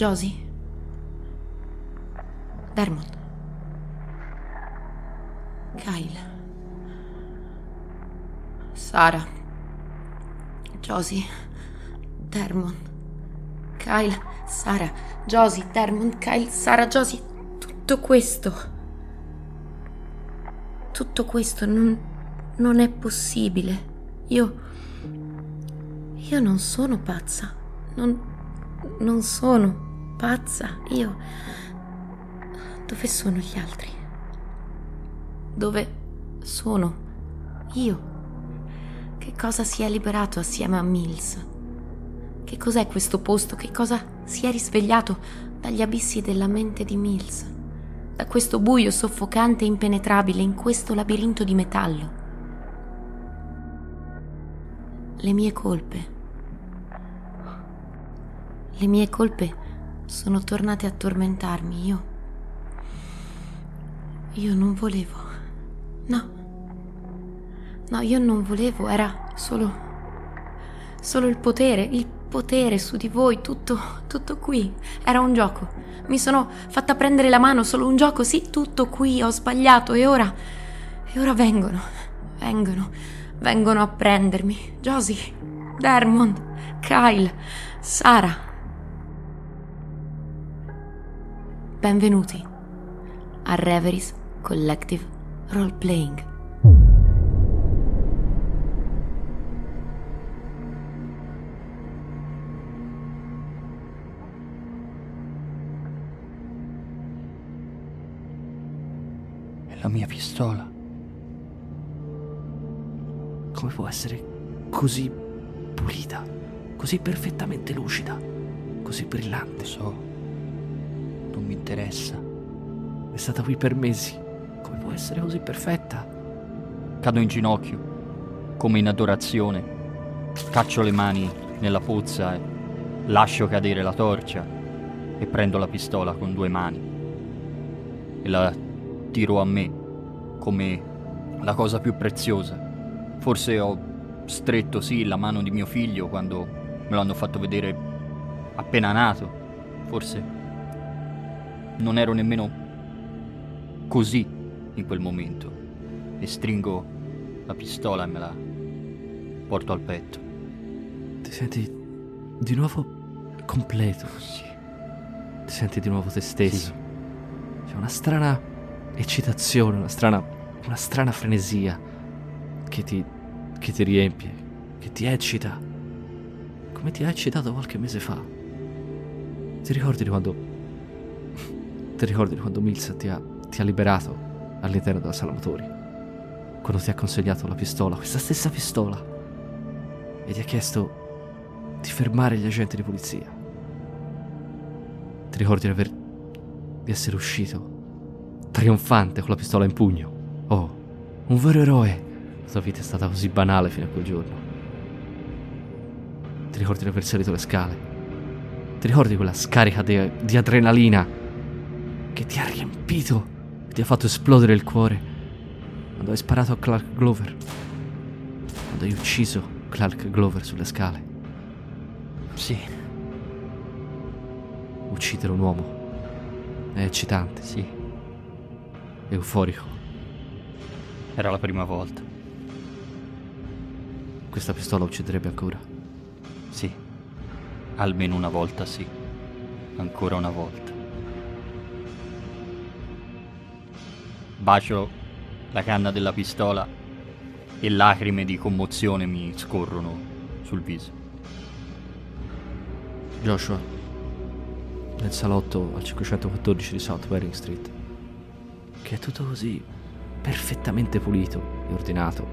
Josie? Dermot? Kyle? Sara? Josie? Dermot? Kyle? Sara? Josie? Dermot? Kyle? Sara? Josie? Tutto questo. Tutto questo non, non è possibile. Io... Io non sono pazza. Non... Non sono pazza. Io... Dove sono gli altri? Dove sono io? Che cosa si è liberato assieme a Mills? Che cos'è questo posto? Che cosa si è risvegliato dagli abissi della mente di Mills? Da questo buio soffocante e impenetrabile in questo labirinto di metallo? Le mie colpe. Le mie colpe sono tornate a tormentarmi. Io. Io non volevo. No. No, io non volevo, era solo. solo il potere, il potere su di voi, tutto, tutto qui. Era un gioco. Mi sono fatta prendere la mano, solo un gioco, sì, tutto qui, ho sbagliato e ora. e ora vengono, vengono, vengono a prendermi. Josie, Dermond, Kyle, Sara. Benvenuti a Reveries Collective Role Playing. È la mia pistola. Come può essere così pulita, così perfettamente lucida, così brillante? So, non mi interessa. È stata qui per mesi. Come può essere così perfetta? Cado in ginocchio, come in adorazione. Caccio le mani nella pozza e lascio cadere la torcia e prendo la pistola con due mani e la tiro a me come la cosa più preziosa. Forse ho stretto sì la mano di mio figlio quando me l'hanno fatto vedere appena nato. Forse non ero nemmeno così in quel momento e stringo la pistola e me la porto al petto. Ti senti di nuovo completo. Sì. Ti senti di nuovo te stesso. Sì. C'è una strana eccitazione, una strana, una strana frenesia che ti, che ti riempie, che ti eccita. Come ti ha eccitato qualche mese fa. Ti ricordi di quando... Ti ricordi di quando Mills ti ha, ti ha liberato all'interno della sala motori? Quando ti ha consegnato la pistola, questa stessa pistola. E ti ha chiesto di fermare gli agenti di polizia. Ti ricordi di, aver, di essere uscito trionfante con la pistola in pugno? Oh, un vero eroe. La tua vita è stata così banale fino a quel giorno. Ti ricordi di aver salito le scale? Ti ricordi quella scarica di, di adrenalina che ti ha riempito, che ti ha fatto esplodere il cuore quando hai sparato a Clark Glover? Quando hai ucciso Clark Glover sulle scale? Sì, Uccidere un uomo è eccitante, sì, euforico. era la prima volta. Questa pistola ucciderebbe ancora. Sì, almeno una volta sì, ancora una volta. Bacio la canna della pistola e lacrime di commozione mi scorrono sul viso. Joshua, nel salotto al 514 di South Waring Street, che è tutto così perfettamente pulito e ordinato.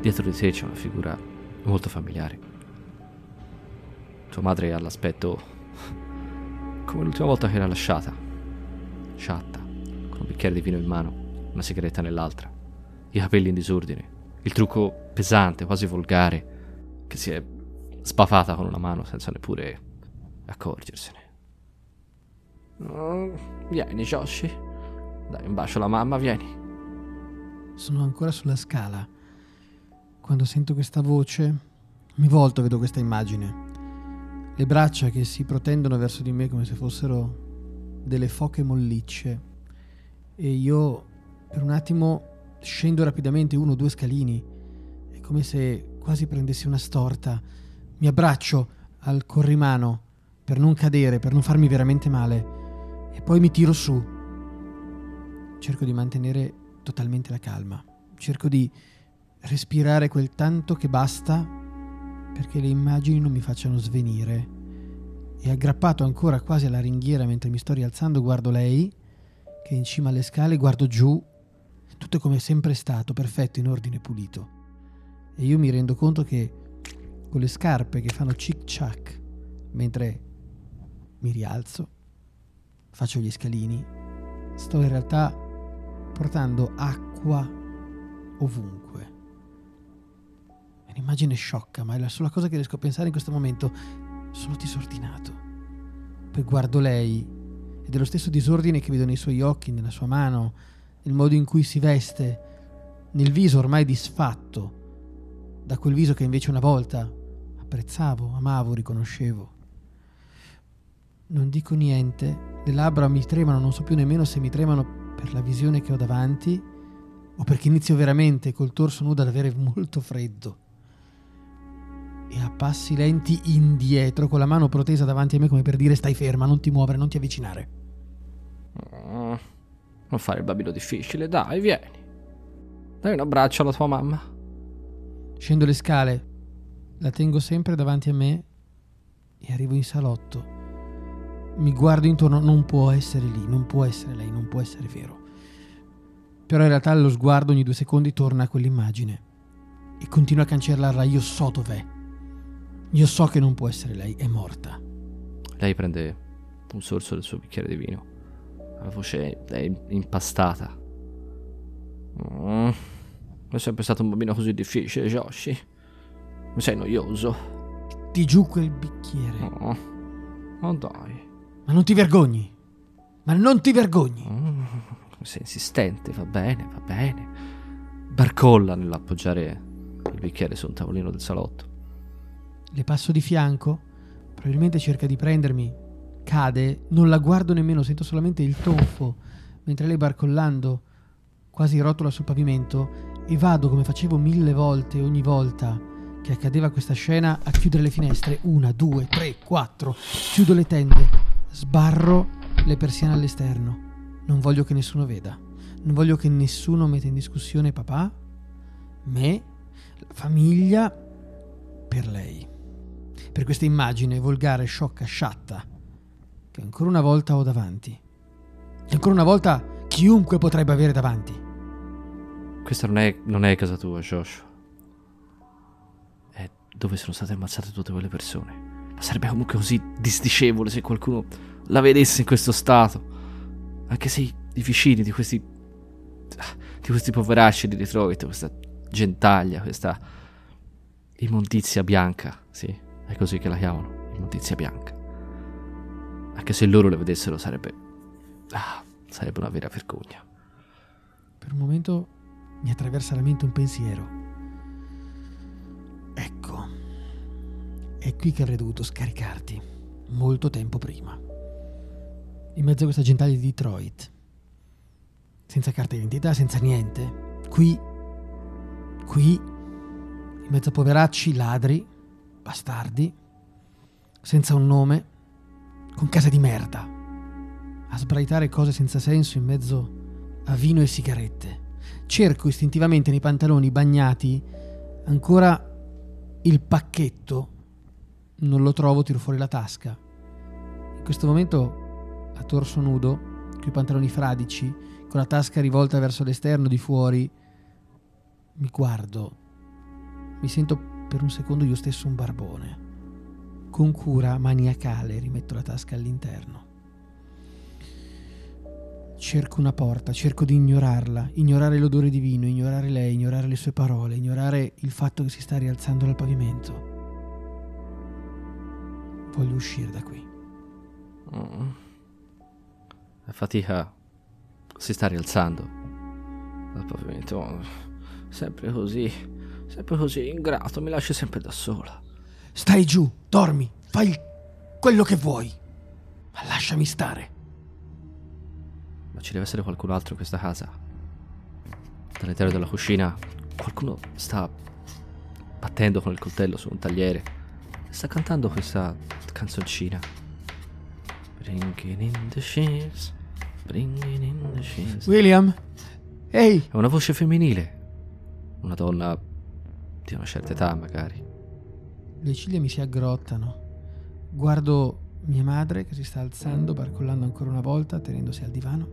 Dietro di te c'è una figura molto familiare. Tua madre ha l'aspetto come l'ultima volta che era lasciata, con un bicchiere di vino in mano, una sigaretta nell'altra, i capelli in disordine, il trucco pesante, quasi volgare, che si è sbavata con una mano senza neppure accorgersene. Oh, vieni, Joshi. Dai un bacio alla mamma, vieni. Sono ancora sulla scala. Quando sento questa voce, mi volto e vedo questa immagine. le braccia che si protendono verso di me come se fossero delle foche mollicce e io per un attimo scendo rapidamente uno o due scalini, è come se quasi prendessi una storta, mi abbraccio al corrimano per non cadere, per non farmi veramente male. E poi mi tiro su. Cerco di mantenere totalmente la calma, cerco di respirare quel tanto che basta perché le immagini non mi facciano svenire. E aggrappato ancora quasi alla ringhiera mentre mi sto rialzando, guardo lei, che è in cima alle scale, guardo giù, tutto è come sempre stato, perfetto, in ordine pulito. E io mi rendo conto che con le scarpe che fanno cic-ciac mentre mi rialzo, faccio gli scalini, sto in realtà portando acqua ovunque. È un'immagine sciocca, ma è la sola cosa che riesco a pensare in questo momento. Sono disordinato. Poi guardo lei ed è lo stesso disordine che vedo nei suoi occhi, nella sua mano, nel modo in cui si veste, nel viso ormai disfatto, da quel viso che invece una volta apprezzavo, amavo, riconoscevo. Non dico niente, le labbra mi tremano, non so più nemmeno se mi tremano per la visione che ho davanti o perché inizio veramente col torso nudo ad avere molto freddo. E a passi lenti indietro, con la mano protesa davanti a me come per dire stai ferma, non ti muovere, non ti avvicinare. Mm, non fare il bambino difficile, dai, vieni. Dai un abbraccio alla tua mamma. Scendo le scale, la tengo sempre davanti a me e arrivo in salotto. Mi guardo intorno, non può essere lì, non può essere lei, non può essere vero. Però in realtà lo sguardo ogni due secondi torna a quell'immagine e continua a cancellarla. Io so dov'è. Io so che non può essere lei, è morta. Lei prende un sorso del suo bicchiere di vino. La voce è impastata. Mm, è sempre stato un bambino così difficile, Joshi. Mi sei noioso. Ti giù quel bicchiere. Oh, oh dai. Ma non ti vergogni? Ma non ti vergogni? Mm, sei insistente, va bene, va bene. Barcolla nell'appoggiare il bicchiere su un tavolino del salotto. Le passo di fianco, probabilmente cerca di prendermi, cade, non la guardo nemmeno, sento solamente il tonfo, mentre lei barcollando quasi rotola sul pavimento e vado come facevo mille volte ogni volta che accadeva questa scena a chiudere le finestre, una, due, tre, quattro, chiudo le tende, sbarro le persiane all'esterno. Non voglio che nessuno veda. Non voglio che nessuno metta in discussione papà, me, la famiglia, per lei. Per questa immagine volgare, sciocca, sciatta, che ancora una volta ho davanti. E ancora una volta chiunque potrebbe avere davanti. Questa non è, non è casa tua, Josh. È dove sono state ammazzate tutte quelle persone. Ma sarebbe comunque così disdicevole se qualcuno la vedesse in questo stato. Anche se i vicini di questi. di questi poveracci di Detroit, questa gentaglia, questa immondizia bianca, sì, è così che la chiamano, immondizia bianca. Anche se loro le vedessero sarebbe. Ah, sarebbe una vera vergogna. Per un momento mi attraversa la mente un pensiero. Ecco, è qui che avrei dovuto scaricarti, molto tempo prima. In mezzo a questa gentaglia di Detroit. Senza carta d'identità, senza niente. Qui, qui, in mezzo a poveracci, ladri, bastardi, senza un nome, con casa di merda, a sbraitare cose senza senso in mezzo a vino e sigarette. Cerco istintivamente nei pantaloni bagnati ancora il pacchetto. Non lo trovo, tiro fuori la tasca. In questo momento, a torso nudo, con i pantaloni fradici, con la tasca rivolta verso l'esterno di fuori, mi guardo. Mi sento per un secondo io stesso un barbone. Con cura maniacale rimetto la tasca all'interno. Cerco una porta, cerco di ignorarla, ignorare l'odore di vino, ignorare lei, ignorare le sue parole, ignorare il fatto che si sta rialzando dal pavimento. Voglio uscire da qui. Mm. La fatica si sta rialzando dal pavimento. Sempre così, sempre così ingrato, mi lasci sempre da sola. Stai giù, dormi, fai quello che vuoi, ma lasciami stare. Ma ci deve essere qualcun altro in questa casa. Dall'interno della cucina qualcuno sta battendo con il coltello su un tagliere sta cantando questa canzoncina. Bringing in the sheaves, bringing in the sheaves. William? Ehi! È una voce femminile. Una donna di una certa età, magari. Le ciglia mi si aggrottano. Guardo mia madre che si sta alzando, barcollando ancora una volta, tenendosi al divano.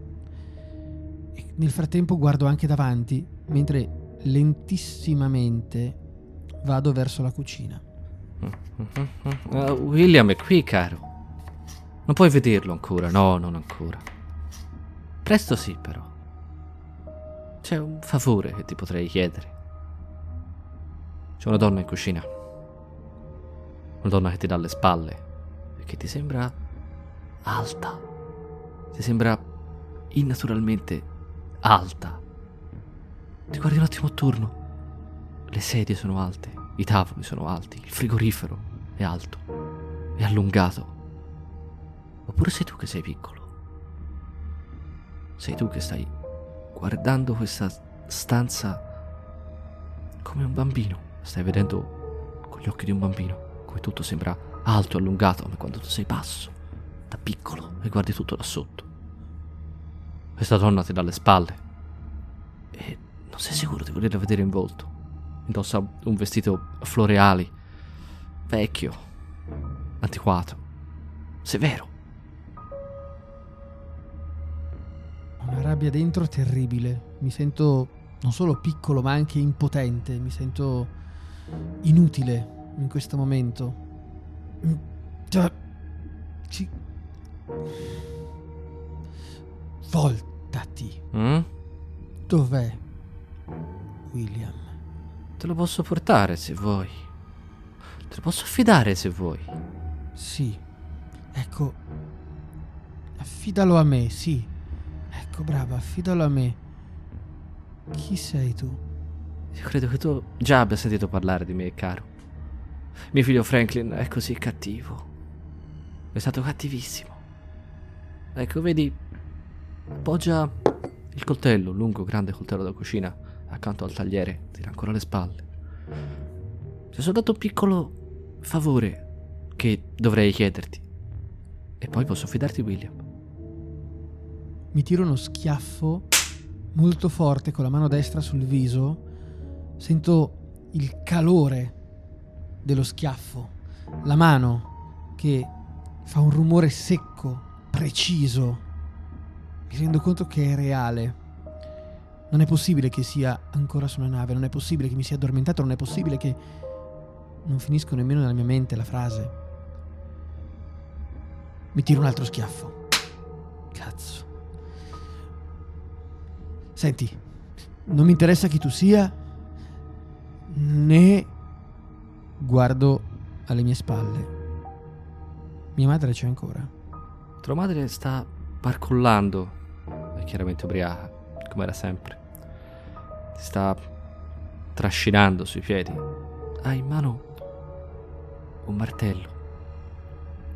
E nel frattempo guardo anche davanti, mentre lentissimamente vado verso la cucina. Uh, William è qui, caro. Non puoi vederlo ancora, no, non ancora. Presto sì, però. C'è un favore che ti potrei chiedere. C'è una donna in cucina. Una donna che ti dà le spalle e che ti sembra alta. Ti sembra innaturalmente alta. Ti guardi un attimo attorno. Le sedie sono alte, i tavoli sono alti, il frigorifero è alto, è allungato. Oppure sei tu che sei piccolo? Sei tu che stai guardando questa stanza come un bambino. Stai vedendo con gli occhi di un bambino, come tutto sembra alto, allungato, come quando tu sei basso, da piccolo, e guardi tutto da sotto. Questa donna ti dà le spalle e non sei sicuro di volerla vedere in volto. Indossa un vestito floreali, vecchio, antiquato, severo. Una rabbia dentro terribile. Mi sento non solo piccolo ma anche impotente. Mi sento inutile in questo momento. Ci... Voltati. Mm? Dov'è William? Te lo posso portare se vuoi. Te lo posso affidare se vuoi. Sì. Ecco. Affidalo a me, sì. Ecco, brava, affidalo a me. Chi sei tu? Io credo che tu già abbia sentito parlare di me, caro. Mio figlio Franklin è così cattivo. È stato cattivissimo. Ecco, vedi, appoggia il coltello, un lungo, grande coltello da cucina, accanto al tagliere, tira ancora le spalle. Ti sono dato un piccolo favore che dovrei chiederti. E poi posso affidarti William. Mi tiro uno schiaffo molto forte con la mano destra sul viso. Sento il calore dello schiaffo. La mano che fa un rumore secco, preciso. Mi rendo conto che è reale. Non è possibile che sia ancora su una nave, non è possibile che mi sia addormentato, non è possibile che non finisco nemmeno nella mia mente la frase. Mi tiro un altro schiaffo. Cazzo. Senti, non mi interessa chi tu sia, né guardo alle mie spalle. Mia madre c'è ancora. Tua madre sta barcollando, è chiaramente ubriaca, come era sempre. Si sta trascinando sui piedi. Ha in mano un martello.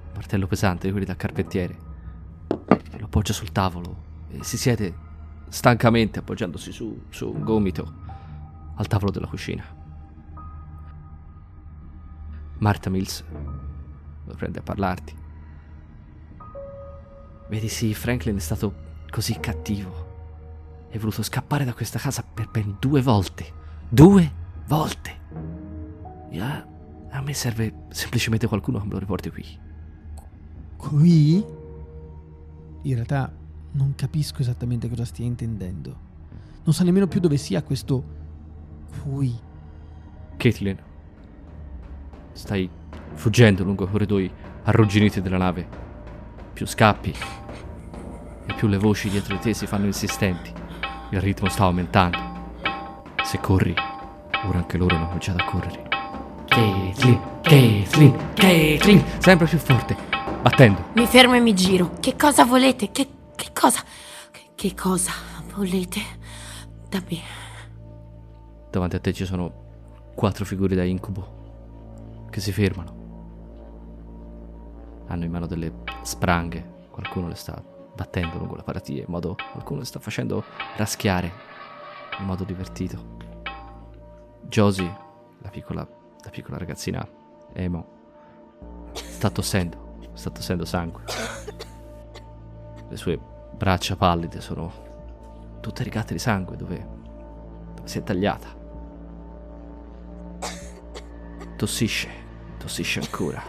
Un martello pesante di quelli da carpentiere. Lo appoggia sul tavolo e si siede stancamente appoggiandosi su, su un gomito al tavolo della cucina. Martha Mills prende a parlarti. Vedi, sì, Franklin è stato così cattivo. È voluto scappare da questa casa per ben due volte. Due volte. E a, me serve semplicemente qualcuno che me lo riporti qui. Qui? In realtà non capisco esattamente cosa stia intendendo. Non so nemmeno più dove sia questo qui. Caitlin, stai fuggendo lungo i corridoi arrugginiti della nave. Più scappi e più le voci dietro di te si fanno insistenti. Il ritmo sta aumentando. Se corri, ora anche loro hanno cominciato a correre. Caitlin, Caitlin, Caitlin, sempre più forte, battendo. Mi fermo e mi giro. Che cosa volete? Che, che cosa? Che, che cosa volete da me? Davanti a te ci sono quattro figure da incubo che si fermano. Hanno in mano delle spranghe, qualcuno le sta battendo lungo la paratia, in modo qualcuno le sta facendo raschiare in modo divertito. Josie, la piccola, la piccola ragazzina emo, sta tossendo, sta tossendo sangue. Le sue braccia pallide sono tutte rigate di sangue dove, dove si è tagliata. Tossisce, tossisce ancora.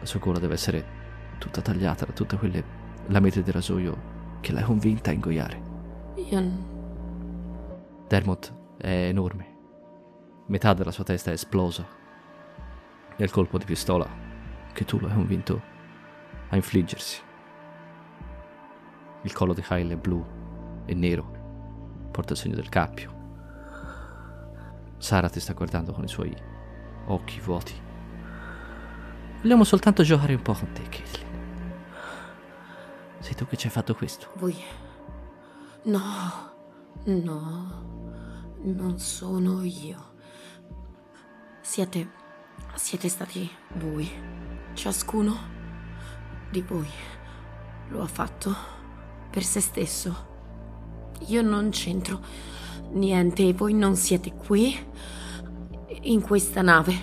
La sua gola deve essere tutta tagliata da tutte quelle lamete di rasoio che l'hai convinta a ingoiare. Io. n- Dermot è enorme. Metà della sua testa è esplosa. Nel colpo di pistola che tu lo hai convinto a infliggersi. Il collo di Kyle è blu e nero. Porta il segno del cappio. Sara ti sta guardando con i suoi occhi vuoti. Vogliamo soltanto giocare un po' con te, Caitlin. Sei tu che ci hai fatto questo. Voi. No. No. Non sono io. Siete. Siete stati voi. Ciascuno di voi lo ha fatto per se stesso. Io non c'entro niente e voi non siete qui in questa nave.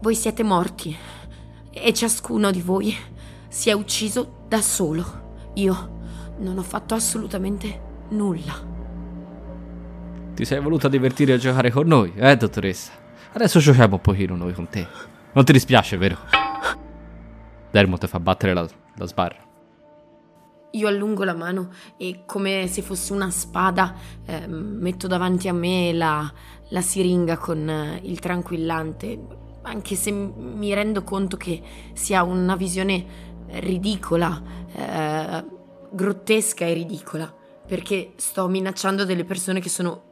Voi siete morti e ciascuno di voi si è ucciso da solo. Io non ho fatto assolutamente nulla. Ti sei voluta divertire a giocare con noi, eh, dottoressa? Adesso giochiamo un pochino noi con te. Non ti dispiace, vero? Dermot fa battere la, la sbarra. Io allungo la mano e come se fosse una spada eh, metto davanti a me la, la siringa con eh, il tranquillante, anche se mi rendo conto che sia una visione ridicola, eh, grottesca e ridicola, perché sto minacciando delle persone che sono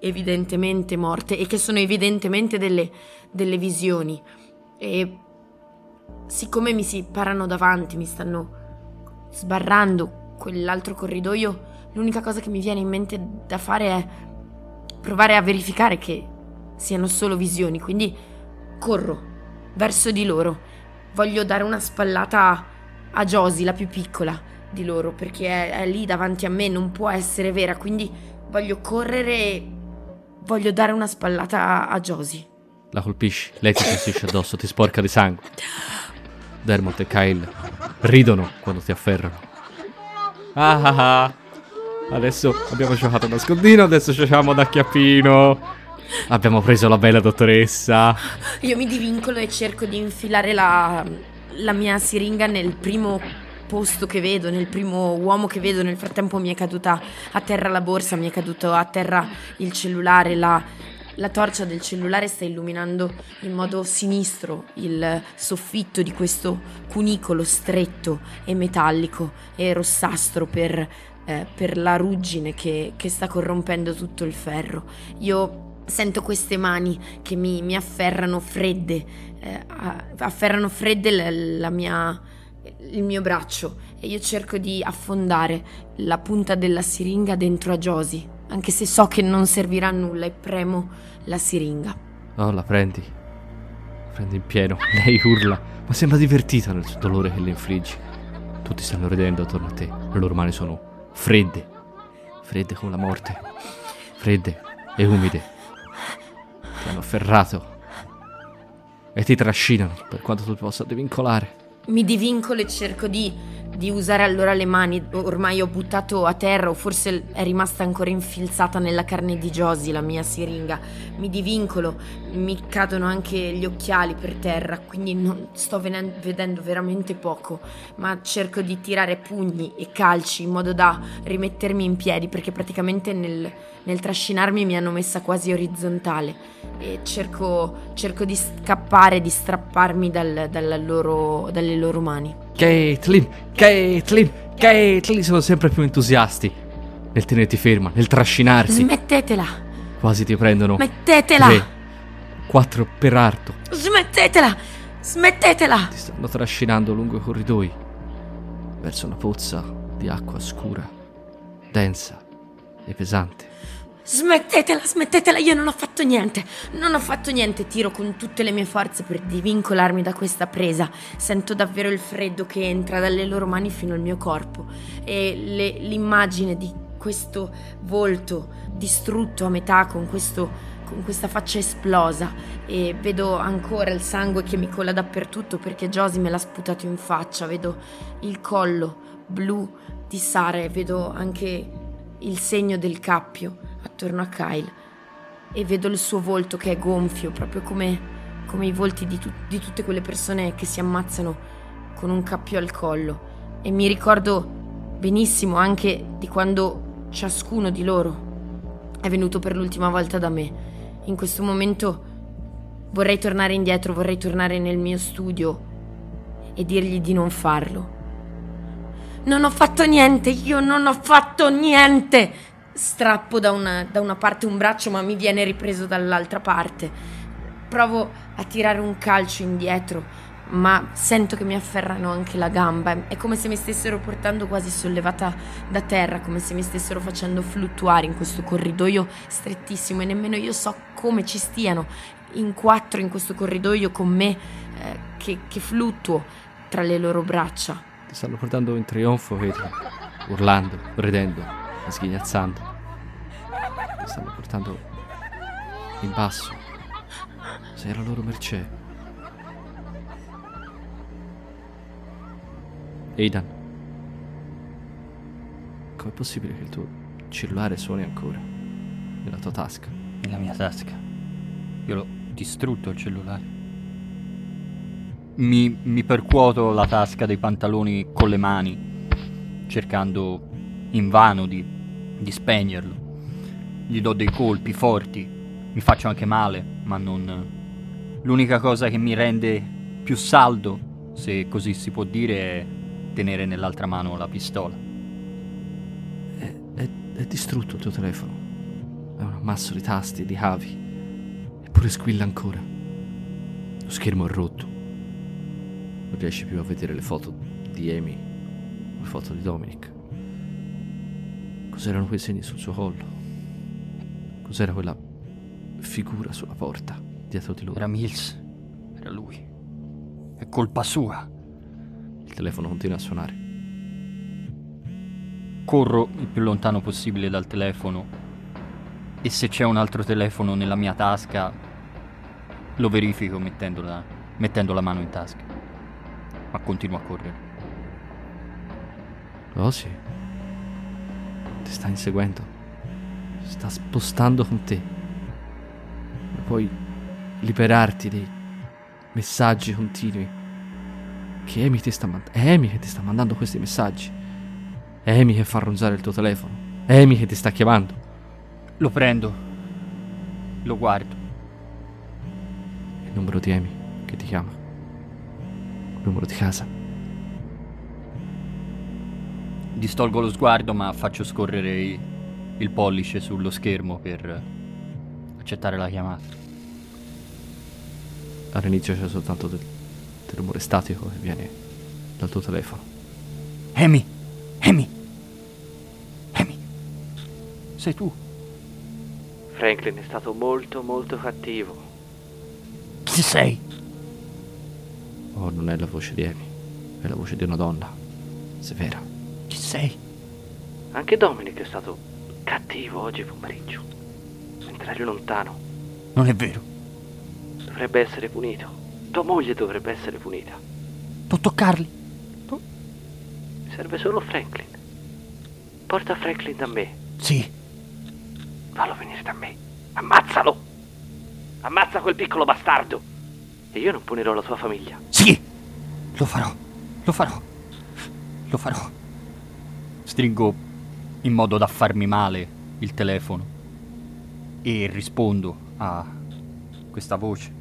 evidentemente morte e che sono evidentemente delle, delle visioni. E siccome mi si parano davanti, mi stanno sbarrando quell'altro corridoio, l'unica cosa che mi viene in mente da fare è provare a verificare che siano solo visioni, quindi corro verso di loro. Voglio dare una spallata a, Josie, la più piccola di loro, perché è, è lì davanti a me, non può essere vera, quindi voglio correre e voglio dare una spallata a, a Josie. La colpisci, lei ti tossisce addosso, ti sporca di sangue. Dermot e Kyle ridono quando ti afferrano. Ah ah ah. Adesso abbiamo giocato a nascondino, adesso giochiamo da chiappino. Abbiamo preso la bella dottoressa. Io mi divincolo e cerco di infilare la, la mia siringa nel primo posto che vedo, nel primo uomo che vedo. Nel frattempo mi è caduta a terra la borsa, mi è caduto a terra il cellulare, la, la torcia del cellulare sta illuminando in modo sinistro il soffitto di questo cunicolo stretto e metallico e rossastro per, eh, per la ruggine che, che sta corrompendo tutto il ferro. Io sento queste mani che mi, mi afferrano fredde, eh, afferrano fredde la, la mia, il mio braccio e io cerco di affondare la punta della siringa dentro a Josie, anche se so che non servirà a nulla e premo la siringa. Oh, la prendi. La prendi in pieno. Lei urla, ma sembra divertita nel dolore che le infliggi. Tutti stanno ridendo attorno a te. Le loro mani sono fredde. Fredde come la morte. Fredde e umide. Ti hanno afferrato. E ti trascinano per quanto tu possa divincolare. Mi divincolo e cerco di, di usare allora le mani. Ormai ho buttato a terra, o forse è rimasta ancora infilzata nella carne di Josie la mia siringa. Mi divincolo, mi cadono anche gli occhiali per terra, quindi non sto venen- vedendo veramente poco. Ma cerco di tirare pugni e calci in modo da rimettermi in piedi, perché praticamente nel, nel trascinarmi mi hanno messa quasi orizzontale. E cerco, cerco di scappare, di strapparmi dal- dalla loro- dalle loro mani. Caitlin, Caitlin, Caitlin sono sempre più entusiasti nel tenerti ferma, nel trascinarsi. Smettetela! Quasi ti prendono Smettetela! tre, quattro per arto. Smettetela! Smettetela! Ti stanno trascinando lungo i corridoi verso una pozza di acqua scura, densa e pesante. Smettetela, smettetela, io non ho fatto niente, non ho fatto niente, tiro con tutte le mie forze per divincolarmi da questa presa, sento davvero il freddo che entra dalle loro mani fino al mio corpo e le, l'immagine di questo volto distrutto a metà con, questo, con questa faccia esplosa e vedo ancora il sangue che mi cola dappertutto perché Josie me l'ha sputato in faccia, vedo il collo blu di Sara e vedo anche il segno del cappio attorno a Kyle e vedo il suo volto che è gonfio, proprio come, come i volti di, tu- di tutte quelle persone che si ammazzano con un cappio al collo. E mi ricordo benissimo anche di quando ciascuno di loro è venuto per l'ultima volta da me. In questo momento vorrei tornare indietro, vorrei tornare nel mio studio e dirgli di non farlo. Non ho fatto niente, io non ho fatto niente! strappo da una, da una parte un braccio ma mi viene ripreso dall'altra parte. Provo a tirare un calcio indietro ma sento che mi afferrano anche la gamba. È come se mi stessero portando quasi sollevata da terra, come se mi stessero facendo fluttuare in questo corridoio strettissimo e nemmeno io so come ci stiano in quattro in questo corridoio con me eh, che, che fluttuo tra le loro braccia. Ti stanno portando in trionfo, vedi? Urlando, ridendo sghignazzando. Mi stanno portando in basso. Sei alla loro mercé. Aidan, com'è possibile che il tuo cellulare suoni ancora nella tua tasca? Nella mia tasca. Io l'ho distrutto il cellulare. Mi, mi percuoto la tasca dei pantaloni con le mani, cercando invano di di spegnerlo. Gli do dei colpi forti, mi faccio anche male, ma non... L'unica cosa che mi rende più saldo, se così si può dire, è tenere nell'altra mano la pistola. È, è, è distrutto il tuo telefono. È un ammasso di tasti, di cavi. Eppure squilla ancora. Lo schermo è rotto. Non riesci più a vedere le foto di Amy, le foto di Dominic. Cos'erano quei segni sul suo collo? Cos'era quella figura sulla porta dietro di lui? Era Mills. Era lui. È colpa sua. Il telefono continua a suonare. Corro il più lontano possibile dal telefono e se c'è un altro telefono nella mia tasca lo verifico mettendola, mettendo la mano in tasca. Ma continuo a correre. Oh sì ti sta inseguendo, sta spostando con te. Ma puoi liberarti dei messaggi continui che Amy ti sta mandando. È Amy che ti sta mandando questi messaggi. È Amy che fa ronzare il tuo telefono. È Amy che ti sta chiamando. Lo prendo. Lo guardo. Il numero di Amy che ti chiama. Il numero di casa. Distolgo lo sguardo ma faccio scorrere il pollice sullo schermo per accettare la chiamata. All'inizio c'è soltanto del, del rumore statico che viene dal tuo telefono. Amy! Amy! Amy! Sei tu? Franklin è stato molto molto cattivo. Chi sei? Oh, non è la voce di Amy, è la voce di una donna, severa. Chi sei? Anche Dominic è stato cattivo oggi pomeriggio, mentre eri lontano. Non è vero. Dovrebbe essere punito. Tua moglie dovrebbe essere punita. Non toccarli. No. Mi serve solo Franklin. Porta Franklin da me. Sì. Fallo venire da me. Ammazzalo. Ammazza quel piccolo bastardo. E io non punirò la tua famiglia. Sì. Lo farò. Lo farò. Lo farò. Stringo in modo da farmi male il telefono e rispondo a questa voce,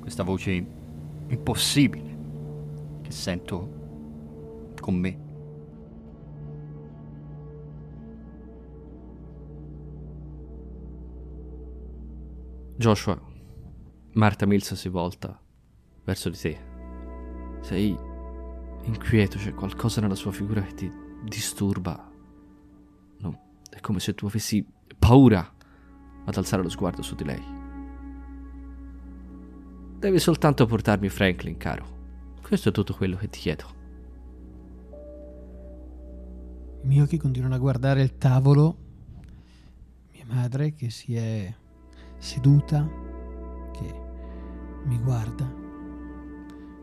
questa voce impossibile che sento con me. Joshua, Marta Mills si volta verso di te. Sei inquieto, c'è qualcosa nella sua figura che ti disturba. No, è come se tu avessi paura ad alzare lo sguardo su di lei. Devi soltanto portarmi Franklin, caro. Questo è tutto quello che ti chiedo. I miei occhi continuano a guardare il tavolo. Mia madre che si è seduta, che mi guarda,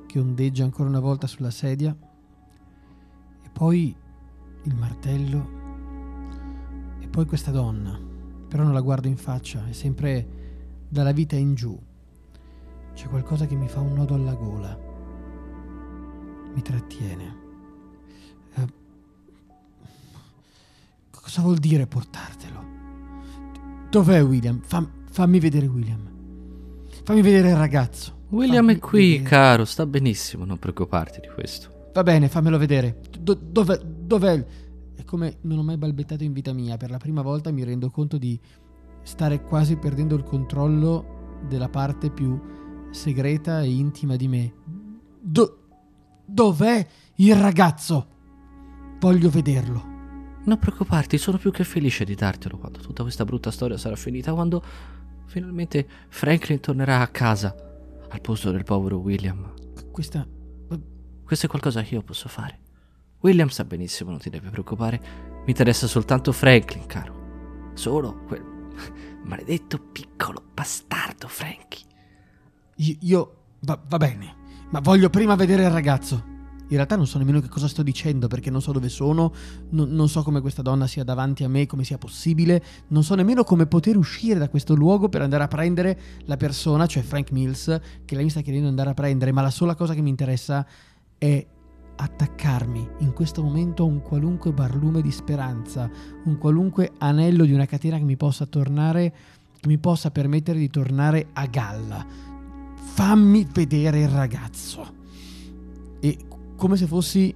che ondeggia ancora una volta sulla sedia. E poi il martello. E poi questa donna. Però non la guardo in faccia, è sempre dalla vita in giù. C'è qualcosa che mi fa un nodo alla gola. Mi trattiene. Eh, cosa vuol dire portartelo? Dov'è William? Fam- fammi vedere William. Fammi vedere il ragazzo. William Fammi è qui, vedere. caro, sta benissimo, non preoccuparti di questo. Va bene, fammelo vedere. Do- dov'è? Dov'è? È come non ho mai balbettato in vita mia. Per la prima volta mi rendo conto di stare quasi perdendo il controllo della parte più segreta e intima di me. Do- dov'è il ragazzo? Voglio vederlo. Non preoccuparti, sono più che felice di dartelo quando tutta questa brutta storia sarà finita, quando finalmente Franklin tornerà a casa, al posto del povero William. Questa. Questo è qualcosa che io posso fare. William sa benissimo, non ti devi preoccupare. Mi interessa soltanto Franklin, caro. Solo quel maledetto piccolo bastardo Frankie. Io. va, va bene, ma voglio prima vedere il ragazzo. In realtà non so nemmeno che cosa sto dicendo perché non so dove sono, non, non so come questa donna sia davanti a me, come sia possibile, non so nemmeno come poter uscire da questo luogo per andare a prendere la persona, cioè Frank Mills, che lei mi sta chiedendo di andare a prendere, ma la sola cosa che mi interessa è attaccarmi in questo momento a un qualunque barlume di speranza, un qualunque anello di una catena che mi possa tornare, che mi possa permettere di tornare a galla. Fammi vedere il ragazzo. E come se fossi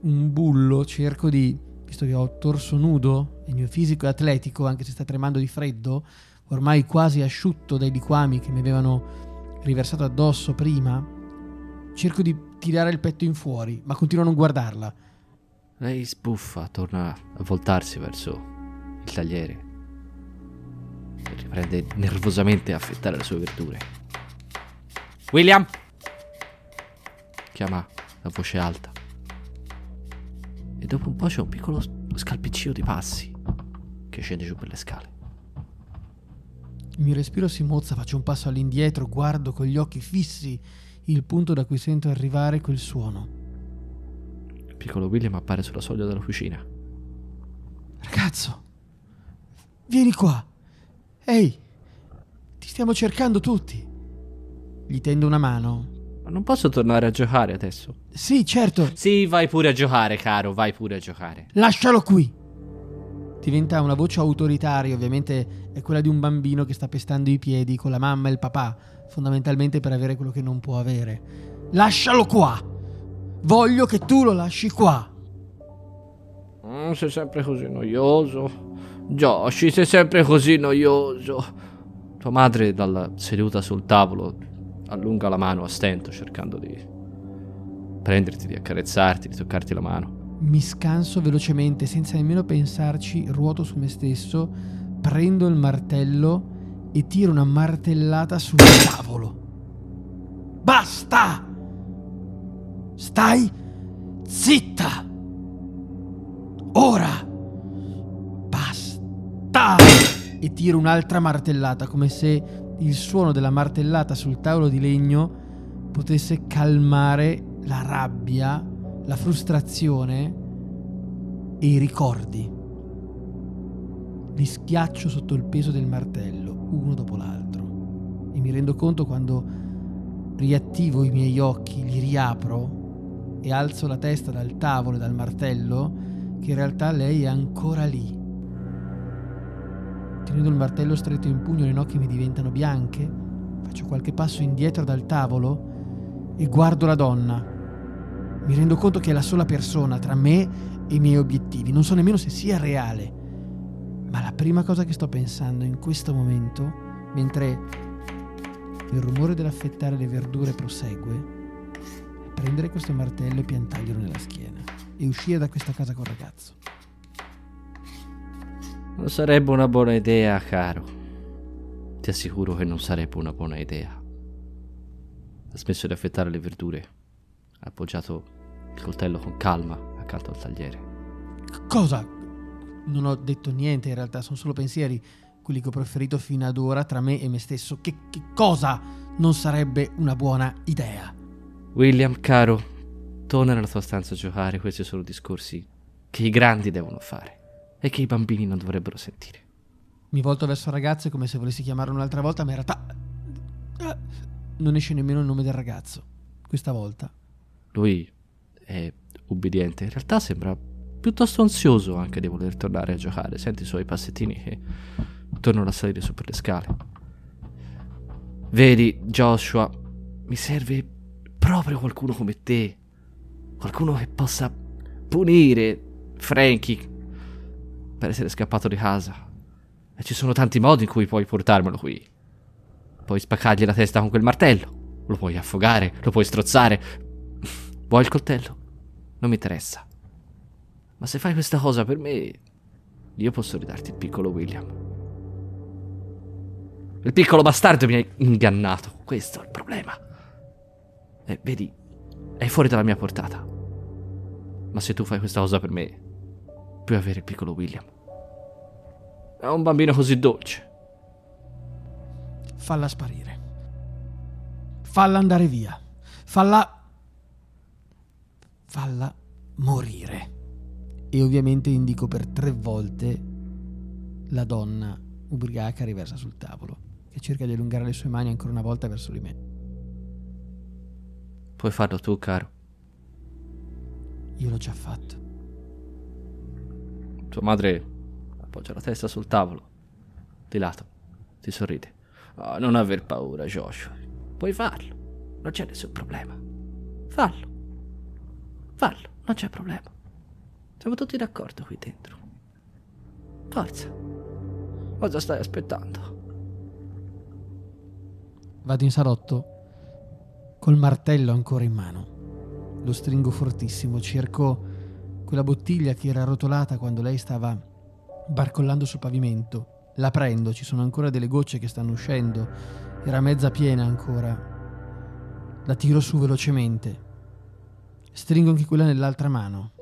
un bullo, cerco di, visto che ho torso nudo, il mio fisico è atletico, anche se sta tremando di freddo, ormai quasi asciutto dai liquami che mi avevano riversato addosso prima, cerco di tirare il petto in fuori, ma continuo a non guardarla. Lei sbuffa, torna a voltarsi verso il tagliere riprende nervosamente a affettare le sue verdure. William! Chiama a voce alta. E dopo un po' c'è un piccolo scalpiccio di passi che scende giù per le scale. Il mio respiro si mozza, faccio un passo all'indietro, guardo con gli occhi fissi il punto da cui sento arrivare quel suono. Il piccolo William appare sulla soglia della cucina. Ragazzo, vieni qua. Ehi, ti stiamo cercando tutti. Gli tendo una mano. Ma non posso tornare a giocare adesso. Sì, certo, Sì, vai pure a giocare, caro, vai pure a giocare. lascialo qui. Diventa una voce autoritaria, ovviamente è quella di un bambino che sta pestando i piedi con la mamma e il papà, fondamentalmente per avere quello che non può avere. Lascialo qua. Voglio che tu lo lasci qua. Mm, sei sempre così noioso. Josh, sei sempre così noioso. Tua madre, dalla seduta sul tavolo, allunga la mano a stento, cercando di prenderti, di accarezzarti, di toccarti la mano. Mi scanso velocemente, senza nemmeno pensarci, ruoto su me stesso, prendo il martello e tiro una martellata sul tavolo. Basta! Stai zitta! Ora! Basta! E tiro un'altra martellata, come se il suono della martellata sul tavolo di legno potesse calmare la rabbia, la frustrazione e i ricordi. Li schiaccio sotto il peso del martello, uno dopo l'altro, e mi rendo conto quando riattivo i miei occhi, li riapro e alzo la testa dal tavolo e dal martello, che in realtà lei è ancora lì. Tenendo il martello stretto in pugno, le nocche mi diventano bianche, faccio qualche passo indietro dal tavolo e guardo la donna. Mi rendo conto che è la sola persona tra me e i miei obiettivi. Non so nemmeno se sia reale. Ma la prima cosa che sto pensando in questo momento, mentre il rumore dell'affettare le verdure prosegue, è prendere questo martello e piantarglielo nella schiena e uscire da questa casa col ragazzo. Non sarebbe una buona idea, caro. ti assicuro che non sarebbe una buona idea. Ha smesso di affettare le verdure. Ha appoggiato il coltello con calma accanto al tagliere. Cosa? Non ho detto niente in realtà, sono solo pensieri, quelli che ho preferito fino ad ora tra me e me stesso. Che, che cosa non sarebbe una buona idea? William, caro, torna nella tua stanza a giocare. Questi sono discorsi che i grandi devono fare e che i bambini non dovrebbero sentire. Mi volto verso il ragazzo come se volessi chiamarlo un'altra volta, ma in realtà eh, non esce nemmeno il nome del ragazzo. Questa volta. Lui è ubbidiente, in realtà sembra piuttosto ansioso anche di voler tornare a giocare. Senti i suoi passettini che tornano a salire su per le scale. Vedi, Joshua, mi serve proprio qualcuno come te. Qualcuno che possa punire Frankie per essere scappato di casa. E ci sono tanti modi in cui puoi portarmelo qui. Puoi spaccargli la testa con quel martello. Lo puoi affogare, lo puoi strozzare. Vuoi il coltello? Non mi interessa. Ma se fai questa cosa per me, io posso ridarti il piccolo William. Il piccolo bastardo mi hai ingannato. Questo è il problema. E vedi, è fuori dalla mia portata. Ma se tu fai questa cosa per me, puoi avere il piccolo William. È un bambino così dolce. Falla sparire. Falla andare via. Falla... Falla morire. E ovviamente indico per tre volte la donna ubriaca riversa sul tavolo, che cerca di allungare le sue mani ancora una volta verso di me. Puoi farlo tu, caro. Io l'ho già fatto. Tua madre appoggia la testa sul tavolo. Di lato. Ti sorride. Oh, non aver paura, Joshua. Puoi farlo. Non c'è nessun problema. Fallo. Fallo, non c'è problema. Siamo tutti d'accordo qui dentro. Forza. Cosa stai aspettando? Vado in salotto col martello ancora in mano. Lo stringo fortissimo, cerco quella bottiglia che era rotolata quando lei stava barcollando sul pavimento. La prendo, ci sono ancora delle gocce che stanno uscendo, era mezza piena ancora. La tiro su velocemente. Stringo anche quella nell'altra mano.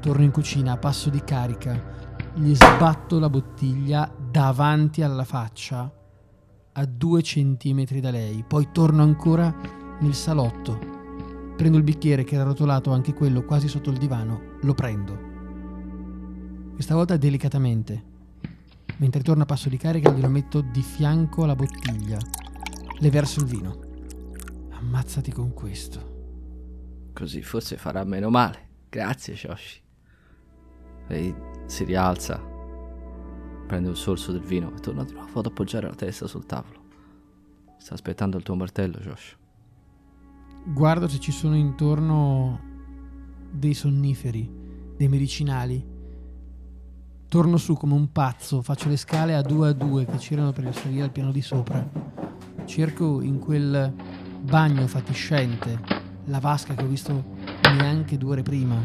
Torno in cucina passo di carica. Gli sbatto la bottiglia davanti alla faccia, a due centimetri da lei. Poi torno ancora nel salotto. Prendo il bicchiere che era rotolato anche quello quasi sotto il divano. Lo prendo. Questa volta delicatamente. Mentre torno a passo di carica glielo metto di fianco alla bottiglia. Le verso il vino. Ammazzati con questo. Così forse farà meno male. Grazie, Shoshi. Lei si rialza, prende un sorso del vino e torna di nuovo ad appoggiare la testa sul tavolo. Sta aspettando il tuo martello, Josh. Guardo se ci sono intorno dei sonniferi, dei medicinali. Torno su come un pazzo, faccio le scale a due a due che c'erano per salire al piano di sopra. Cerco in quel bagno fatiscente la vasca che ho visto neanche due ore prima.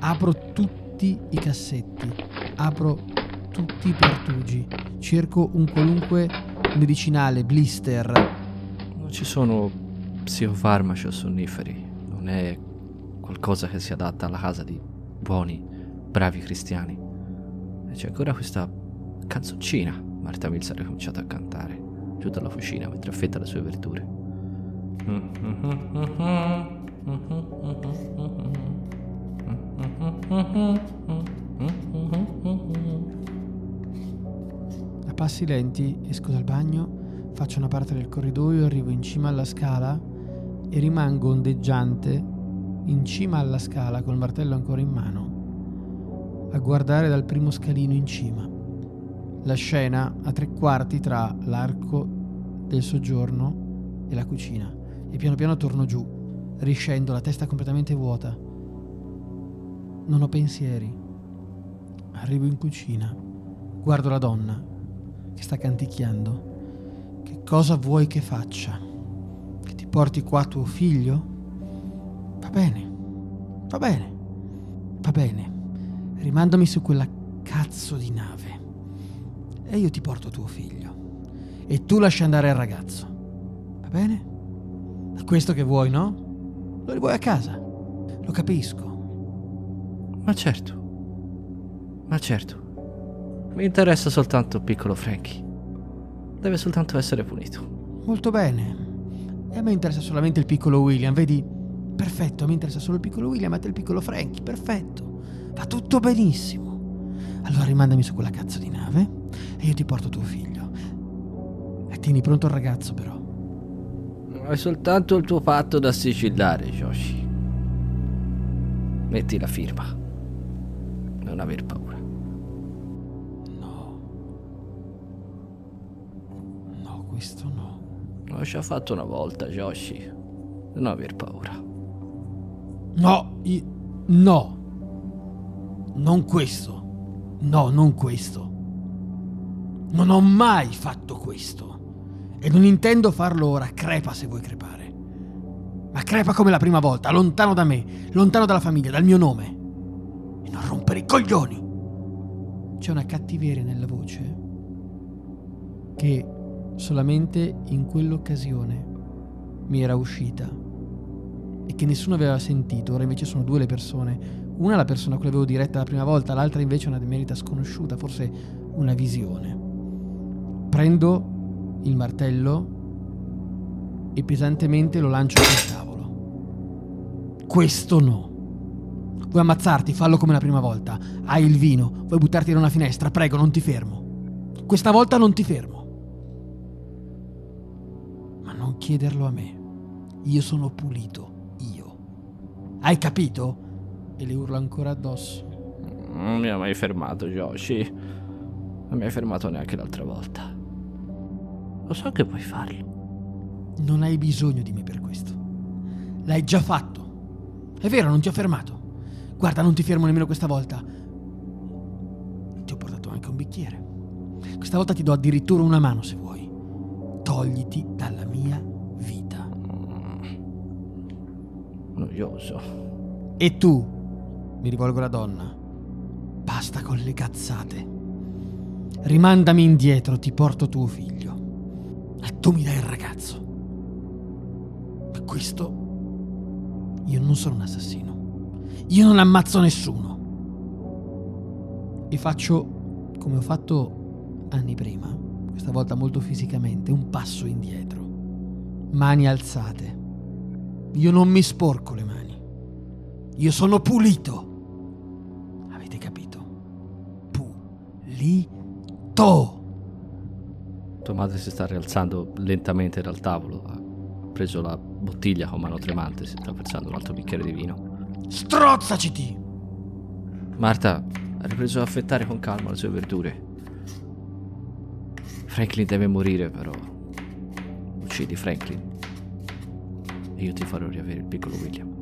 Apro tutti i cassetti, apro tutti i pertugi, cerco un qualunque medicinale, blister. Non ci sono psicofarmaci o sonniferi. Non è qualcosa che si adatta alla casa di buoni, bravi cristiani. E c'è ancora questa canzoncina. Marta Mills ha ricominciato a cantare giù dalla fucina mentre affetta le sue verdure. A passi lenti esco dal bagno, faccio una parte del corridoio, arrivo in cima alla scala e rimango ondeggiante in cima alla scala col martello ancora in mano, a guardare dal primo scalino in cima. La scena a tre quarti tra l'arco del soggiorno e la cucina e piano piano torno giù, riscendo la testa completamente vuota. Non ho pensieri. Arrivo in cucina, guardo la donna che sta canticchiando. Che cosa vuoi che faccia? Che ti porti qua tuo figlio? Va bene, va bene, va bene. Rimandami su quella cazzo di nave e io ti porto tuo figlio. e tu lasci andare il ragazzo. Va bene? È questo che vuoi, no? Lo rivuoi a casa. Lo capisco. Ma certo. Ma certo. Mi interessa soltanto piccolo Frankie. Deve soltanto essere punito. Molto bene. E a me interessa solamente il piccolo William, vedi? Perfetto, me interessa solo il piccolo William, a te il piccolo Frankie, perfetto. Va tutto benissimo. Allora rimandami su quella cazzo di nave e io ti porto tuo figlio. E tieni pronto il ragazzo però. Hai soltanto il tuo patto da sigillare, Joshi. Metti la firma. Non aver paura. No. No, questo no. L'ho già fatto una volta, Joshi. Non aver paura. No, io... no. Non questo. No, non questo. Non ho mai fatto questo. E non intendo farlo ora. Crepa se vuoi crepare. Ma crepa come la prima volta, lontano da me, lontano dalla famiglia, dal mio nome. E non rompere i coglioni. C'è una cattiveria nella voce che solamente in quell'occasione mi era uscita e che nessuno aveva sentito. Ora invece sono due le persone. Una è la persona a cui avevo diretta la prima volta, l'altra invece è una demerita sconosciuta, forse una visione. Prendo il martello e pesantemente lo lancio sul tavolo. Questo no. Vuoi ammazzarti? Fallo come la prima volta. Hai il vino. Vuoi buttarti da una finestra? Prego, non ti fermo. Questa volta non ti fermo. Ma non chiederlo a me. Io sono pulito. Io. Hai capito? E le urlo ancora addosso. Non mi ha mai fermato, Yoshi. Non mi hai fermato neanche l'altra volta. Lo so che puoi farlo. Non hai bisogno di me per questo. L'hai già fatto. È vero, non ti ho fermato. Guarda, non ti fermo nemmeno questa volta. Ti ho portato anche un bicchiere. Questa volta ti do addirittura una mano se vuoi. Togliti dalla mia vita. Noioso. E tu, mi rivolgo alla donna, basta con le cazzate. Rimandami indietro, ti porto tuo figlio. E tu mi dai il ragazzo. Per questo io non sono un assassino. Io non ammazzo nessuno. E faccio come ho fatto anni prima, questa volta molto fisicamente, un passo indietro. Mani alzate. Io non mi sporco le mani. Io sono pulito. Pulito. Tua madre si sta rialzando lentamente dal tavolo. Ha preso la bottiglia con mano tremante. Si sta versando un altro bicchiere di vino. Strozzaciti. Marta ha ripreso a affettare con calma le sue verdure. Franklin deve morire, però. Uccidi Franklin. E io ti farò riavere il piccolo William.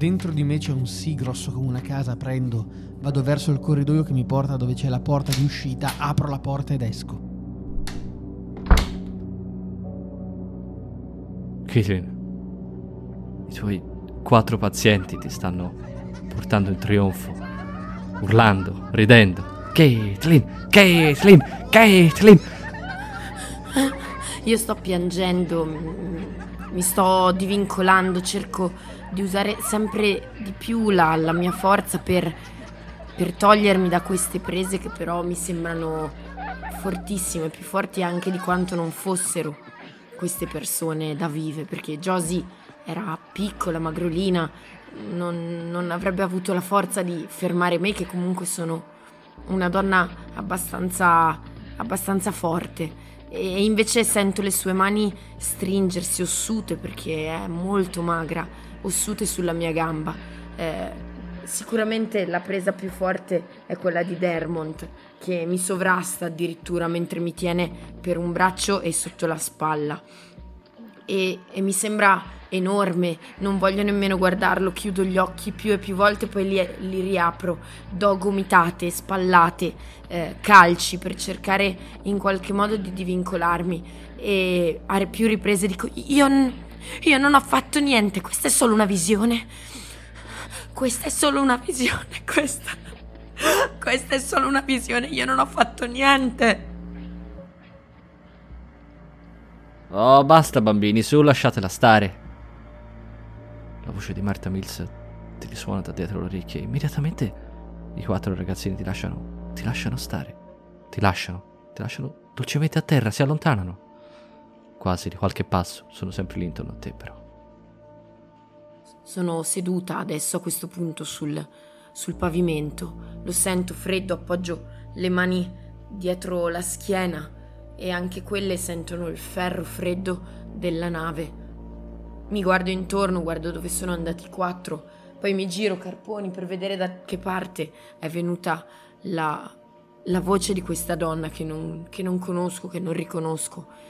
Dentro di me c'è un sì grosso come una casa, prendo, vado verso il corridoio che mi porta dove c'è la porta di uscita, apro la porta ed esco. Caitlin, i tuoi quattro pazienti ti stanno portando in trionfo, urlando, ridendo. Caitlin, Caitlin, Caitlin! Io sto piangendo, mi sto divincolando, cerco di usare sempre di più la, la mia forza per, per togliermi da queste prese che però mi sembrano fortissime, più forti anche di quanto non fossero queste persone da vive, perché Josie era piccola, magrolina, non, non avrebbe avuto la forza di fermare me, che comunque sono una donna abbastanza, abbastanza forte. E invece sento le sue mani stringersi, ossute, perché è molto magra, ossute sulla mia gamba. Eh, sicuramente la presa più forte è quella di Dermont, che mi sovrasta addirittura mentre mi tiene per un braccio e sotto la spalla. E, e mi sembra enorme, non voglio nemmeno guardarlo, chiudo gli occhi più e più volte, poi li, li riapro, do gomitate, spallate, eh, calci per cercare in qualche modo di divincolarmi e a più riprese dico io, n- io non ho fatto niente, questa è solo una visione, questa è solo una visione, questa Questa è solo una visione, io non ho fatto niente. Oh, basta bambini, su, lasciatela stare. La voce di Marta Mills ti risuona da dietro le orecchie immediatamente i quattro ragazzini ti lasciano, ti lasciano stare. Ti lasciano, ti lasciano dolcemente a terra, si allontanano. Quasi di qualche passo, sono sempre lì intorno a te però. Sono seduta adesso a questo punto sul, sul pavimento. Lo sento freddo, appoggio le mani dietro la schiena e anche quelle sentono il ferro freddo della nave. Mi guardo intorno, guardo dove sono andati i quattro, poi mi giro carponi per vedere da che parte è venuta la, la voce di questa donna che non, che non, conosco, che non riconosco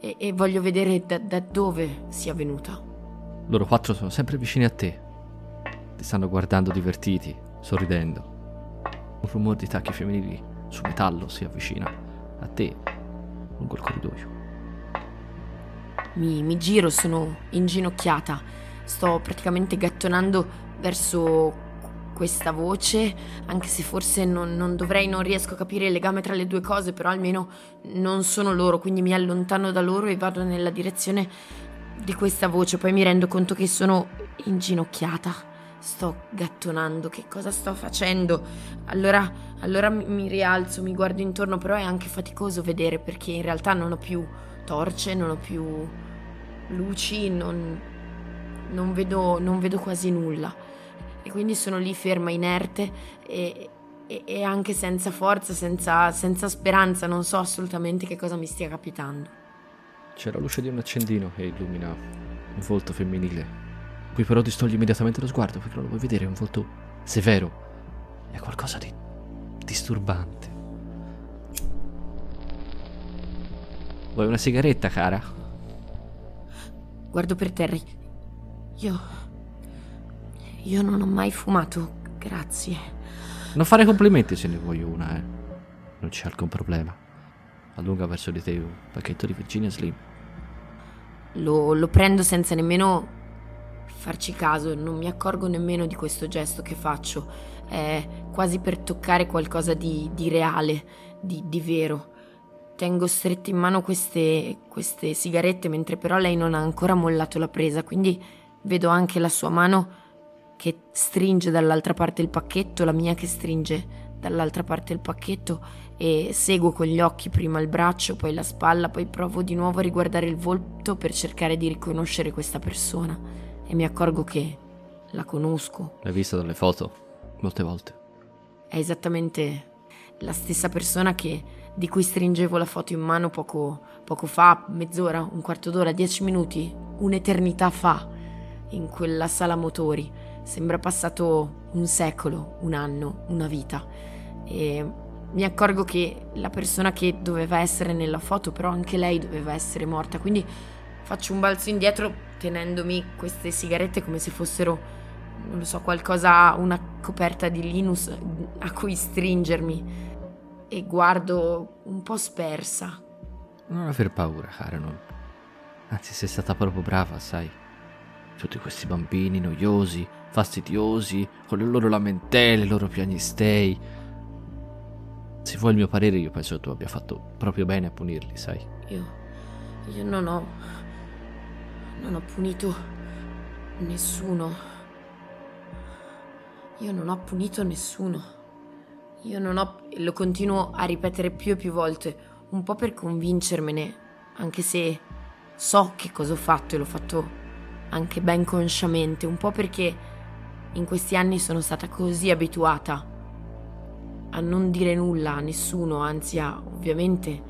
e, e voglio vedere da, da dove sia venuta. Loro quattro sono sempre vicini a te. Ti stanno guardando divertiti, sorridendo. Un rumore di tacchi femminili su metallo si avvicina a te lungo il corridoio. Mi, mi giro, sono inginocchiata. Sto praticamente gattonando verso questa voce, anche se forse non, non, dovrei, non riesco a capire il legame tra le due cose, però almeno non sono loro, quindi mi allontano da loro e vado nella direzione di questa voce, poi mi rendo conto che sono inginocchiata. Sto gattonando, che cosa sto facendo? Allora, allora mi, rialzo, mi guardo intorno, però è anche faticoso vedere perché in realtà non ho più torce, non ho più luci, non, non, vedo, non vedo quasi nulla. E quindi sono lì ferma, inerte e, e, e anche senza forza, senza, senza speranza, non so assolutamente che cosa mi stia capitando. C'è la luce di un accendino che illumina un volto femminile. Qui però ti togli immediatamente lo sguardo perché non lo vuoi vedere, è un volto severo. È qualcosa di disturbante. Vuoi una sigaretta, cara? Guardo per terra. Io. Io non ho mai fumato, grazie. Non fare complimenti se ne vuoi una, eh. Non c'è alcun problema. Allunga verso di te un pacchetto di Virginia Slim. Lo, lo prendo senza nemmeno farci caso, non mi accorgo nemmeno di questo gesto che faccio. È quasi per toccare qualcosa di, di reale, di, di, vero. Tengo strette in mano queste, queste sigarette, mentre però lei non ha ancora mollato la presa, quindi vedo anche la sua mano che stringe dall'altra parte il pacchetto, la mia che stringe dall'altra parte il pacchetto e seguo con gli occhi prima il braccio, poi la spalla, poi provo di nuovo a riguardare il volto per cercare di riconoscere questa persona e mi accorgo che la conosco. L'hai vista dalle foto molte volte. È esattamente la stessa persona che, di cui stringevo la foto in mano poco, poco fa, mezz'ora, un quarto d'ora, dieci minuti, un'eternità fa, in quella sala motori. Sembra passato un secolo, un anno, una vita. E mi accorgo che la persona che doveva essere nella foto, però anche lei doveva essere morta. Quindi faccio un balzo indietro tenendomi queste sigarette come se fossero, non lo so, qualcosa, una coperta di Linus a cui stringermi. E guardo un po' spersa. Non aver paura, cara, non. Anzi, sei stata proprio brava, sai. Tutti questi bambini noiosi, fastidiosi, con le loro lamentele, i loro piagnistei. Se vuoi il mio parere, io penso che tu abbia fatto proprio bene a punirli, sai? Io. Io non ho. Non ho punito nessuno. Io non ho punito nessuno. Io non ho. Lo continuo a ripetere più e più volte, un po' per convincermene, anche se so che cosa ho fatto e l'ho fatto anche ben consciamente, un po' perché in questi anni sono stata così abituata a non dire nulla a nessuno, anzi a ovviamente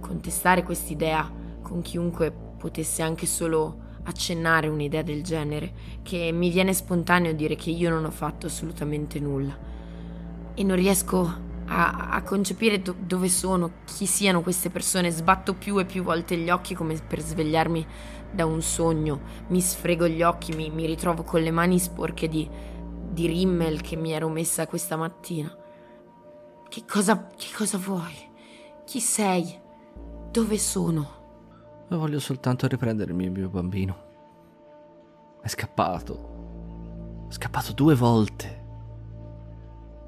contestare quest'idea con chiunque potesse anche solo accennare un'idea del genere, che mi viene spontaneo dire che io non ho fatto assolutamente nulla. E non riesco a, a concepire do, dove sono, chi siano queste persone, sbatto più e più volte gli occhi come per svegliarmi da un sogno, mi sfrego gli occhi, mi, mi ritrovo con le mani sporche di, di rimmel che mi ero messa questa mattina. Che cosa, che cosa vuoi? Chi sei? Dove sono? Io voglio soltanto riprendermi il mio bambino. È scappato. È scappato due volte.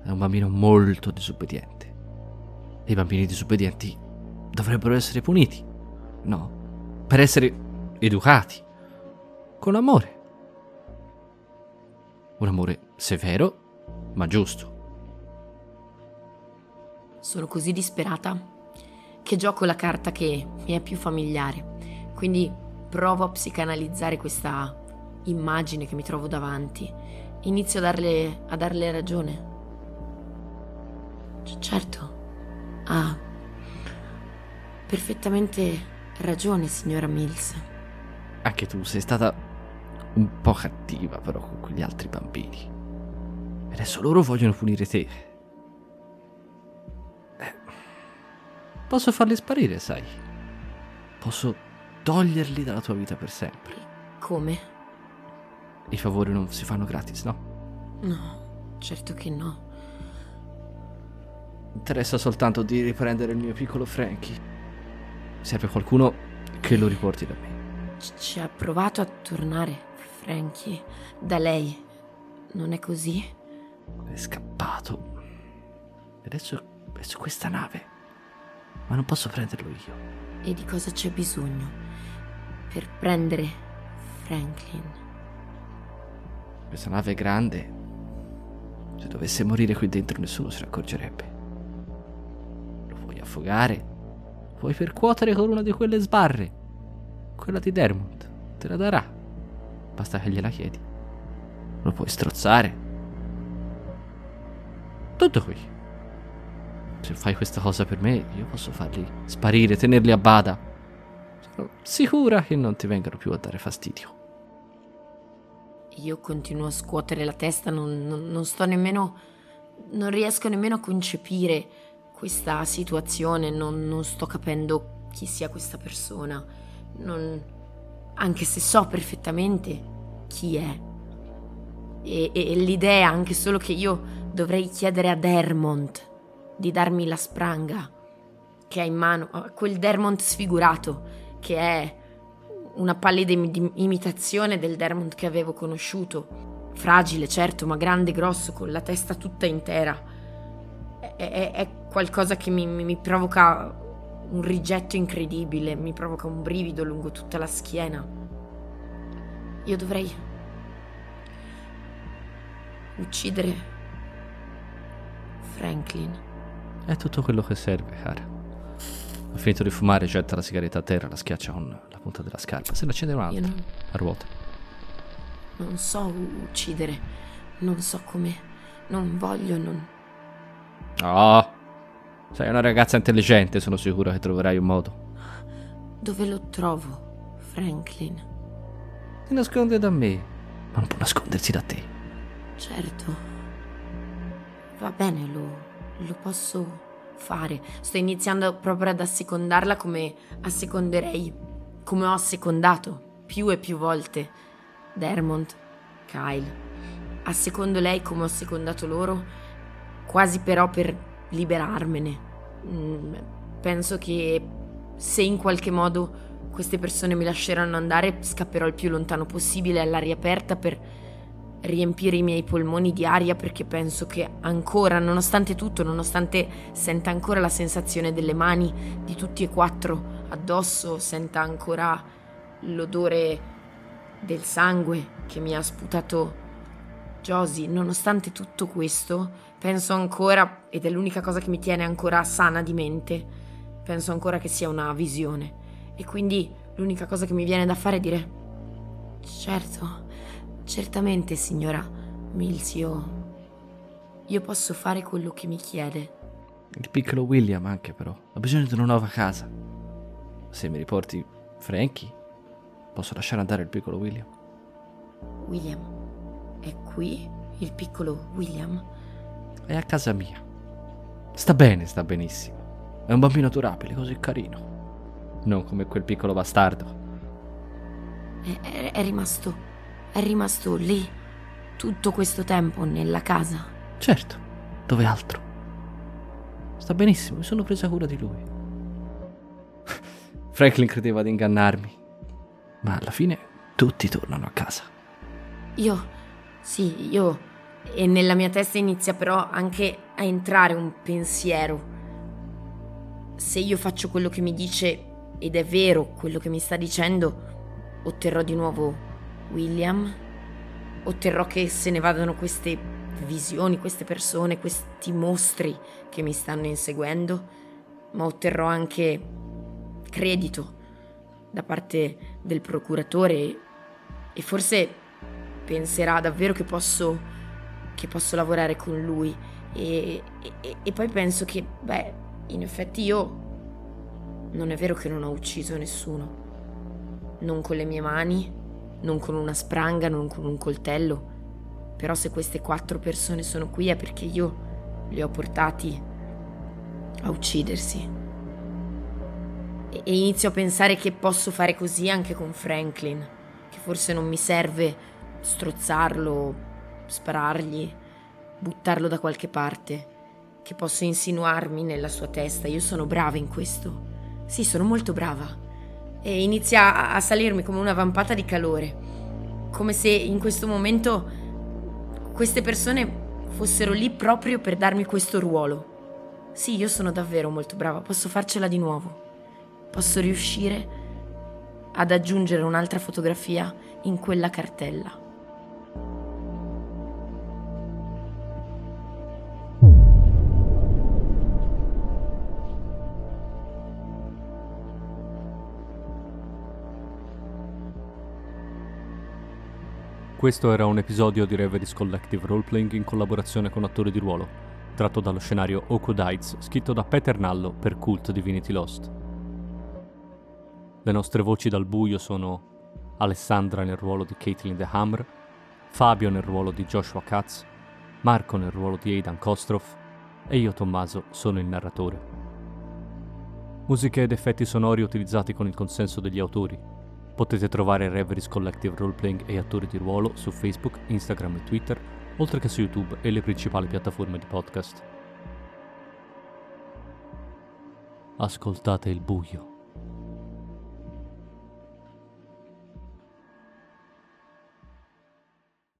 è un bambino molto disobbediente. E i bambini disobbedienti dovrebbero essere puniti. No, per essere educati. Con amore. Un amore severo, ma giusto. Sono così disperata che gioco la carta che mi è più familiare. Quindi provo a psicanalizzare questa immagine che mi trovo davanti. Inizio a darle, a darle ragione. C- certo, ha perfettamente ragione, signora Mills. Anche tu sei stata un po' cattiva però con quegli altri bambini. E adesso loro vogliono punire te. Eh, posso farli sparire, sai. Posso toglierli dalla tua vita per sempre. Come? I favori non si fanno gratis, no? No, certo che no. Interessa soltanto di riprendere il mio piccolo Frankie. Serve qualcuno che lo riporti da me. Ci ha provato a tornare, Frankie, da lei. Non è così? È scappato. E adesso è su questa nave. Ma non posso prenderlo io. E di cosa c'è bisogno per prendere Franklin? Questa nave è grande. Se dovesse morire qui dentro nessuno se ne accorgerebbe. Lo vuoi affogare? Puoi percuotere con una di quelle sbarre. Quella di Dermont. Te la darà. Basta che gliela chiedi. Lo puoi strozzare. Tutto qui. Se fai questa cosa per me, io posso farli sparire, tenerli a bada. Sono sicura che non ti vengano più a dare fastidio. Io continuo a scuotere la testa, non, non, non sto nemmeno. non riesco nemmeno a concepire questa situazione, non, non sto capendo chi sia questa persona. Non, anche se so perfettamente chi è. E, e, e l'idea anche solo che io dovrei chiedere a Dermont di darmi la spranga che ha in mano, quel Dermont sfigurato che è una pallida im- imitazione del Dermont che avevo conosciuto. Fragile, certo, ma grande, grosso, con la testa tutta intera. È, è, è qualcosa che mi, mi, mi provoca un rigetto incredibile, mi provoca un brivido lungo tutta la schiena. Io dovrei uccidere Franklin. È tutto quello che serve, cara. Ha finito di fumare, getta la sigaretta a terra, la schiaccia con la punta della scarpa. Se ne accende un'altra. Non, A ruota. non so uccidere, non so come, non voglio, non... Oh, sei una ragazza intelligente, sono sicuro che troverai un modo. Dove lo trovo, Franklin? Si nasconde da me, ma non può nascondersi da te. Certo. Va bene, lo, lo posso fare. Sto iniziando proprio ad assecondarla come asseconderei, come ho assecondato più e più volte Dermont, Kyle. Assecondo lei come ho assecondato loro, quasi però per liberarmene. Mm, penso che se in qualche modo queste persone mi lasceranno andare, scapperò il più lontano possibile all'aria aperta per riempire i miei polmoni di aria perché penso che ancora, nonostante tutto, nonostante senta ancora la sensazione delle mani di tutti e quattro addosso, senta ancora l'odore del sangue che mi ha sputato Josie, nonostante tutto questo, penso ancora, ed è l'unica cosa che mi tiene ancora sana di mente, penso ancora che sia una visione. E quindi l'unica cosa che mi viene da fare è dire, certo, certamente signora Mills, io... Io posso fare quello che mi chiede. Il piccolo William anche però. Ha bisogno di una nuova casa. Se mi riporti Frankie, posso lasciare andare il piccolo William. William, è qui il piccolo William? È a casa mia. Sta bene, sta benissimo. È un bambino adorabile, così carino. Non come quel piccolo bastardo. È, è- è rimasto. è rimasto lì tutto questo tempo nella casa. Certo, dove altro? Sta benissimo, mi sono presa cura di lui. Franklin credeva di ingannarmi, ma alla fine tutti tornano a casa. Io, sì, io e nella mia testa inizia però anche a entrare un pensiero. Se io faccio quello che mi dice ed è vero quello che mi sta dicendo, otterrò di nuovo William, otterrò che se ne vadano queste visioni, queste persone, questi mostri che mi stanno inseguendo, ma otterrò anche credito da parte del procuratore e forse penserà davvero che posso, che posso lavorare con lui e, e, e poi penso che, beh, in effetti io non è vero che non ho ucciso nessuno non con le mie mani, non con una spranga, non con un coltello. Però se queste quattro persone sono qui è perché io li ho portati a uccidersi. E, e inizio a pensare che posso fare così anche con Franklin, che forse non mi serve strozzarlo, sparargli, buttarlo da qualche parte, che posso insinuarmi nella sua testa. Io sono brava in questo. Sì, sono molto brava e inizia a salirmi come una vampata di calore, come se in questo momento queste persone fossero lì proprio per darmi questo ruolo. Sì, io sono davvero molto brava, posso farcela di nuovo. Posso riuscire ad aggiungere un'altra fotografia in quella cartella. Questo era un episodio di Reveries Collective Roleplaying in collaborazione con attori di ruolo, tratto dallo scenario Heights, scritto da Peter Nallo per Cult Divinity Lost. Le nostre voci dal buio sono Alessandra nel ruolo di Caitlin The Hammer, Fabio nel ruolo di Joshua Katz, Marco nel ruolo di Aidan Kostroff e io Tommaso sono il narratore. Musiche ed effetti sonori utilizzati con il consenso degli autori, Potete trovare Reveries Collective Roleplaying e attori di ruolo su Facebook, Instagram e Twitter, oltre che su YouTube e le principali piattaforme di podcast. Ascoltate il buio.